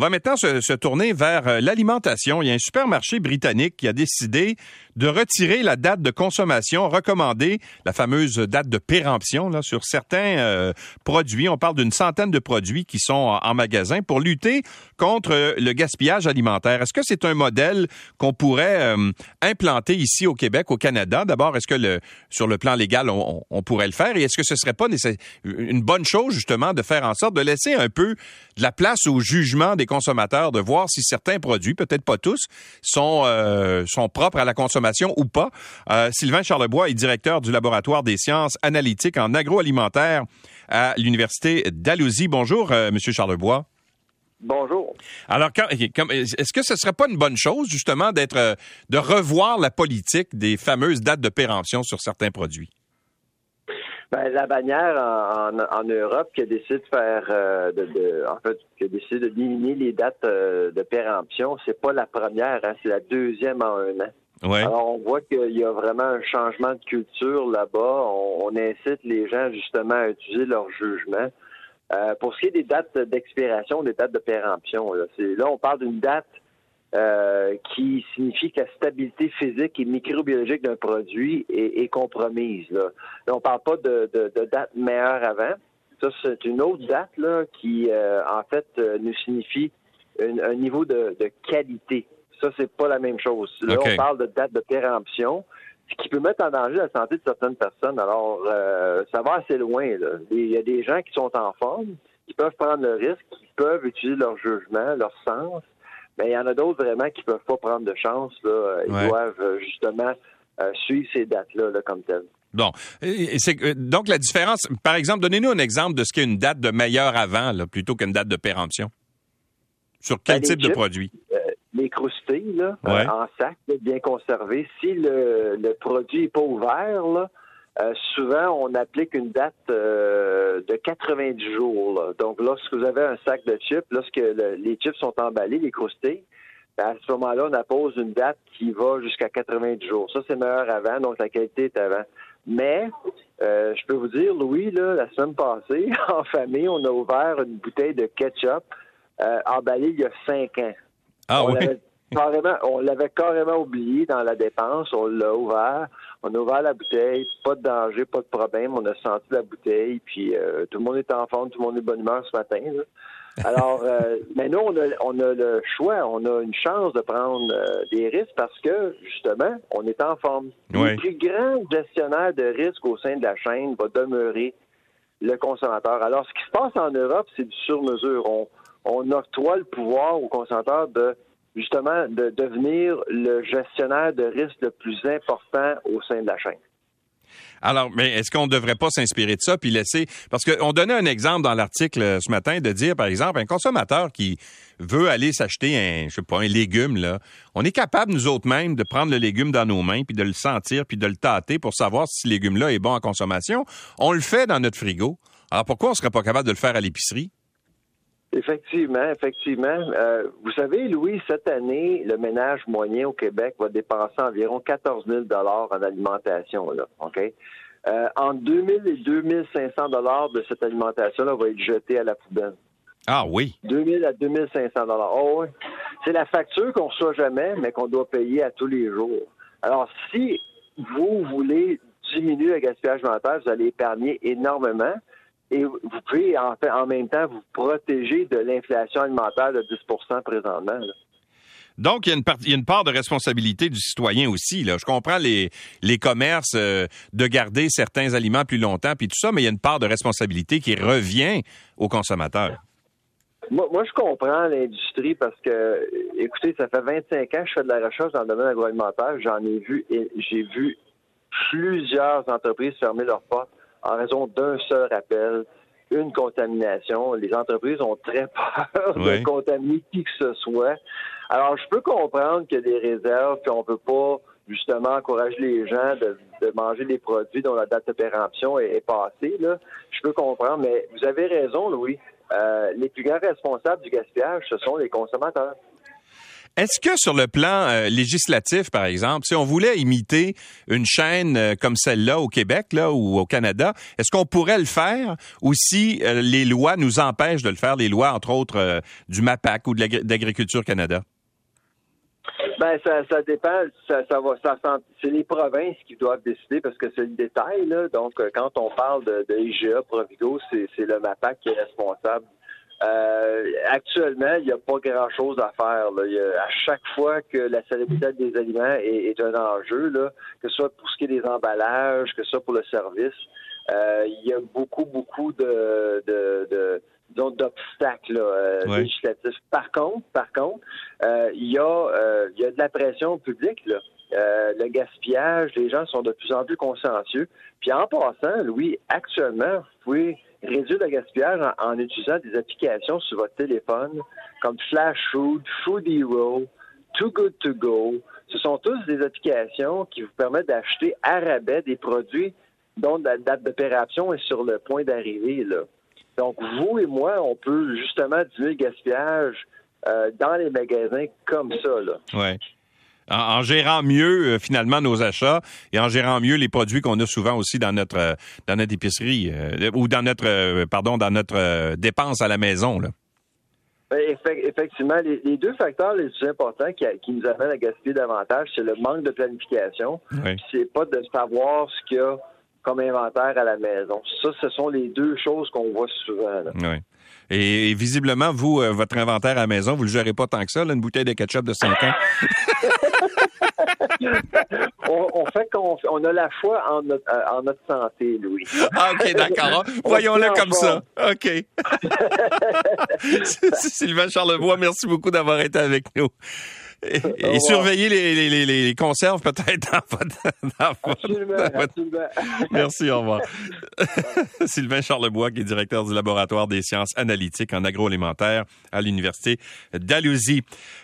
On va maintenant se, tourner vers euh, l'alimentation. Il y a un supermarché britannique qui a décidé de retirer la date de consommation recommandée, la fameuse date de péremption, là, sur certains euh, produits. On parle d'une centaine de produits qui sont en, magasin pour lutter contre le gaspillage alimentaire. Est-ce que c'est un modèle qu'on pourrait euh, implanter ici au Québec, au Canada? D'abord, est-ce que sur le plan légal, on, pourrait le faire? Et est-ce que ce serait pas une bonne chose, justement, de faire en sorte de laisser un peu de la place au jugement des consommateurs, de voir si certains produits, peut-être pas tous, euh, sont propres à la consommation ou pas. Euh, Sylvain Charlebois est directeur du laboratoire des sciences analytiques en agroalimentaire à l'Université d'Alousie. Bonjour, euh, Monsieur Charlebois. Bonjour. Alors, est-ce que ce serait pas une bonne chose, justement, d'être, de revoir la politique des fameuses dates de péremption sur certains produits? Ben, la bannière en, en, Europe qui a décidé de faire, euh, de, en fait, qui a décidé de diminuer les dates euh, de péremption, c'est pas la première, hein, c'est la deuxième en un an. Alors, on voit qu'il y a vraiment un changement de culture là-bas. On, incite les gens justement à utiliser leur jugement. Euh, pour ce qui est des dates d'expiration, des dates de péremption, là, là on parle d'une date euh, qui signifie que la stabilité physique et microbiologique d'un produit est, compromise. Là. on parle pas de, date meilleure avant. Ça, c'est une autre date là, qui, euh, en fait, euh, nous signifie un niveau de, qualité. Ça, c'est pas la même chose. Là, on parle de date de péremption, ce qui peut mettre en danger la santé de certaines personnes. Alors, ça va assez loin. Il y a des gens qui sont en forme, qui peuvent prendre le risque, qui peuvent utiliser leur jugement, leur sens, mais il y en a d'autres vraiment qui peuvent pas prendre de chance. Là. Ils doivent euh, justement euh, suivre ces dates-là comme telles. Bon. donc, la différence, par exemple, donnez-nous un exemple de ce qu'est une date de meilleur avant là, plutôt qu'une date de péremption. Sur quel ben, type de produit? Euh, les croustilles, là, en sac, bien conservés. Si le, le produit n'est pas ouvert, là, euh, souvent, on applique une date euh, de 90 jours. Donc, lorsque vous avez un sac de chips, lorsque les chips sont emballés, les croustilles, ben, à ce moment-là, on appose une date qui va jusqu'à 90 jours. Ça, c'est meilleur avant, donc la qualité est avant. Mais, euh, je peux vous dire, Louis, là, la semaine passée, en famille, on a ouvert une bouteille de ketchup emballée il y a cinq ans. Ah oui? carrément, on l'avait carrément oublié dans la dépense. On l'a ouvert. On a ouvert la bouteille. Pas de danger, pas de problème. On a senti la bouteille. Puis euh, tout le monde est en forme. Tout le monde est de bonne humeur ce matin. Alors, euh, mais nous, on a, on a, le choix. On a une chance de prendre euh, des risques parce que, justement, on est en forme. Le plus grand gestionnaire de risques au sein de la chaîne va demeurer le consommateur. Alors, ce qui se passe en Europe, c'est du sur-mesure. On, on octroie le pouvoir au consommateur de justement de devenir le gestionnaire de risque le plus important au sein de la chaîne. Alors, mais est-ce qu'on ne devrait pas s'inspirer de ça puis laisser parce qu'on donnait un exemple dans l'article euh, ce matin de dire par exemple un consommateur qui veut aller s'acheter un je sais pas un légume là, on est capable nous autres mêmes de prendre le légume dans nos mains puis de le sentir puis de le tâter pour savoir si ce légume là est bon en consommation. On le fait dans notre frigo. Alors pourquoi on serait pas capable de le faire à l'épicerie? Effectivement, effectivement. Euh, vous savez, Louis, cette année, le ménage moyen au Québec va dépenser environ 14 000 en alimentation. Là, OK? Euh, entre 2 000 et 2 500 de cette alimentation-là va être jetée à la poubelle. Ah oui? 2 000 à 2 500 Oh, oui. C'est la facture qu'on ne reçoit jamais, mais qu'on doit payer à tous les jours. Alors, si vous voulez diminuer le gaspillage alimentaire, vous allez épargner énormément et vous pouvez en, fait, en même temps vous protéger de l'inflation alimentaire de 10% présentement. Donc, il y, a une part, il y, a une part, de responsabilité du citoyen aussi. Là. Je comprends les, les commerces euh, de garder certains aliments plus longtemps, puis tout ça, mais il y a une part de responsabilité qui revient aux consommateurs. Moi, moi je comprends l'industrie parce que, écoutez, ça fait 25 ans que je fais de la recherche dans le domaine agroalimentaire. J'en ai vu, et j'ai vu plusieurs entreprises fermer leurs portes en raison d'un seul appel, une contamination. Les entreprises ont très peur de contaminer qui que ce soit. Alors, je peux comprendre qu'il y a des réserves, qu'on ne peut pas justement encourager les gens de, manger des produits dont la date de péremption est, passée. Là. Je peux comprendre, mais vous avez raison, Louis. Euh, les plus grands responsables du gaspillage, ce sont les consommateurs. Est-ce que sur le plan euh, législatif, par exemple, si on voulait imiter une chaîne euh, comme celle-là au Québec là, ou au Canada, est-ce qu'on pourrait le faire ou si euh, les lois nous empêchent de le faire, les lois, entre autres, du MAPAC ou de l'Agriculture Canada? Ben, ça, ça dépend. Ça, ça va, ça, c'est les provinces qui doivent décider parce que c'est le détail. Donc, quand on parle de, de IGA c'est le MAPAC qui est responsable euh, actuellement, il n'y a pas grand-chose à faire. Là. à chaque fois que la salubrité des aliments est, un enjeu, là, que ce soit pour ce qui est des emballages, que ce soit pour le service, euh, il y a beaucoup, beaucoup de, de, d'obstacles euh, législatifs. Par contre, par contre, il y a il y a de la pression publique là. le gaspillage, les gens sont de plus en plus consciencieux. Puis en passant, Louis, actuellement, vous pouvez réduire le gaspillage en, utilisant des applications sur votre téléphone comme Flash Food, Food Hero, Too Good To Go. Ce sont tous des applications qui vous permettent d'acheter à rabais des produits dont la date d'opération est sur le point d'arriver. Donc, vous et moi, on peut justement diminuer le gaspillage euh, dans les magasins comme ça. Là. Ouais en, gérant mieux euh, finalement nos achats et en gérant mieux les produits qu'on a souvent aussi dans notre euh, dans notre épicerie euh, ou dans notre pardon dans notre dépense à la maison là. Ben, effectivement, les, deux facteurs les plus importants qui, nous amènent à gaspiller davantage, c'est le manque de planification. Oui. C'est pas de savoir ce qu'il y a comme inventaire à la maison. Ça, ce sont les deux choses qu'on voit souvent. Là. Oui. Et, visiblement, vous, euh, votre inventaire à la maison, vous le gérez pas tant que ça, là, une bouteille de ketchup de 5 ans? on, fait qu'on on a la foi en notre, euh, en notre santé, Louis. Ah, OK, d'accord. Voyons-le comme ça. OK. Sylvain Charlebois, merci beaucoup d'avoir été avec nous. Et, surveiller les, les, les, conserves peut-être dans votre... absolument, Merci, au revoir. Sylvain Charlebois, qui est directeur du laboratoire des sciences analytiques en agroalimentaire à l'Université d'Alousie.